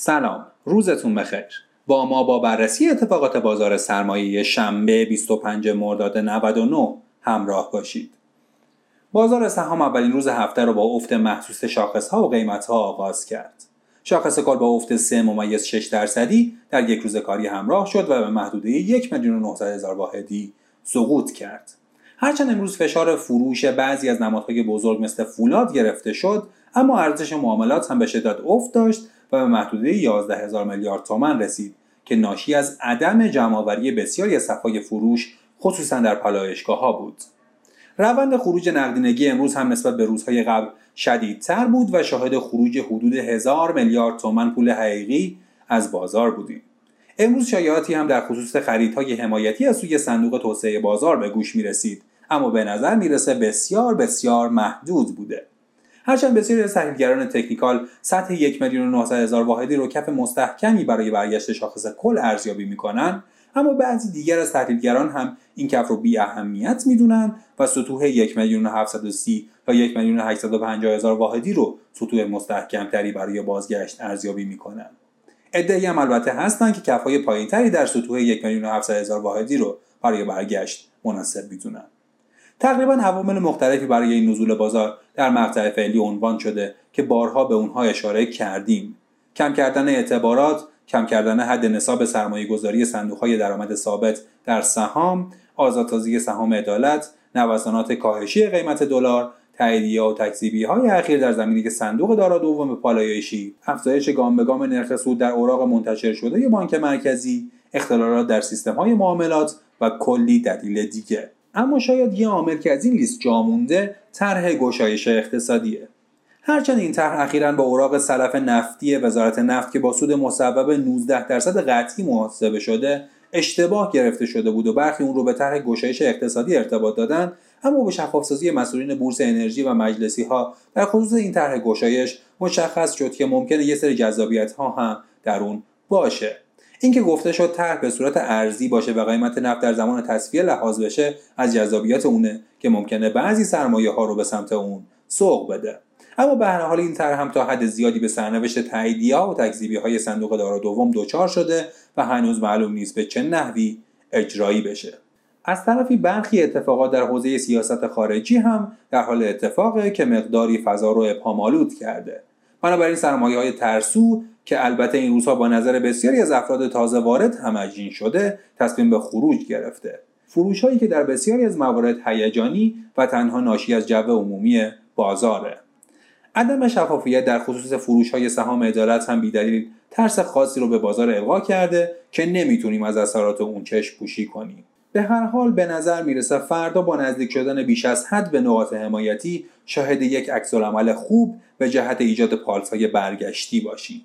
سلام روزتون بخیر. با ما با بررسی اتفاقات بازار سرمایه شنبه 25 مرداد 99 همراه باشید. بازار سهام اولین روز هفته رو با افت محسوس شاخص ها و قیمت ها آغاز کرد. شاخص کال با افت 3 ممیز 6 درصدی در یک روز کاری همراه شد و به محدوده 1 میلیون و هزار واحدی سقوط کرد. هرچند امروز فشار فروش بعضی از نمادهای بزرگ مثل فولاد گرفته شد اما ارزش معاملات هم به شدت افت داشت و به محدوده 11 هزار میلیارد تومن رسید که ناشی از عدم جمعآوری بسیاری از صفای فروش خصوصا در پالایشگاه ها بود. روند خروج نقدینگی امروز هم نسبت به روزهای قبل شدیدتر بود و شاهد خروج حدود هزار میلیارد تومن پول حقیقی از بازار بودیم. امروز شایعاتی هم در خصوص خریدهای حمایتی از سوی صندوق توسعه بازار به گوش می رسید اما به نظر می‌رسه بسیار بسیار محدود بوده. هرچند بسیاری از تحلیلگران تکنیکال سطح یک میلیون و هزار واحدی رو کف مستحکمی برای برگشت شاخص کل ارزیابی می‌کنن اما بعضی دیگر از تحلیلگران هم این کف رو بی اهمیت می‌دونن و سطوح یک میلیون و تا یک میلیون هزار واحدی رو سطوح مستحکمتری برای بازگشت ارزیابی می‌کنن ادعی هم البته هستند که کفهای پایینتری در سطوح یک میلیون و هزار واحدی رو برای برگشت مناسب می‌دونن تقریبا عوامل مختلفی برای این نزول بازار در مقطع فعلی عنوان شده که بارها به اونها اشاره کردیم. کم کردن اعتبارات کم کردن حد نصاب سرمایه گذاری صندوق های درآمد ثابت در سهام آزادسازی سهام عدالت نوسانات کاهشی قیمت دلار تاییدیه و تکذیبی های اخیر در زمینی که صندوق دارا دوم پالایشی افزایش گام به گام نرخ سود در اوراق منتشر شده بانک مرکزی اختلالات در سیستم های معاملات و کلی دلیل دیگه. اما شاید یه عامل که از این لیست جا مونده طرح گشایش اقتصادیه. هرچند این طرح اخیرا با اوراق سلف نفتی وزارت نفت که با سود مصوب 19 درصد قطعی محاسبه شده اشتباه گرفته شده بود و برخی اون رو به طرح گشایش اقتصادی ارتباط دادن اما به شفافسازی مسئولین بورس انرژی و مجلسی ها در خصوص این طرح گشایش مشخص شد که ممکنه یه سری جذابیت ها هم در اون باشه. اینکه گفته شد طرح به صورت ارزی باشه و قیمت نفت در زمان تصفیه لحاظ بشه از جذابیت اونه که ممکنه بعضی سرمایه ها رو به سمت اون سوق بده. اما به هر حال این طرح هم تا حد زیادی به سرنوشت تاییدیه و تکذیبی های صندوق دارا دوم دچار شده و هنوز معلوم نیست به چه نحوی اجرایی بشه. از طرفی برخی اتفاقات در حوزه سیاست خارجی هم در حال اتفاقه که مقداری فضا رو ابهامآلود کرده. بنابراین سرمایه های ترسو که البته این روزها با نظر بسیاری از افراد تازه وارد همجین شده تصمیم به خروج گرفته. فروش هایی که در بسیاری از موارد هیجانی و تنها ناشی از جو عمومی بازاره. عدم شفافیت در خصوص فروش های سهام عدالت هم بیدلیل ترس خاصی رو به بازار القا کرده که نمی‌تونیم از اثرات اون چشم پوشی کنیم. به هر حال به نظر می‌رسه فردا با نزدیک شدن بیش از حد به نقاط حمایتی شاهد یک عکس خوب به جهت ایجاد پالس های برگشتی باشیم.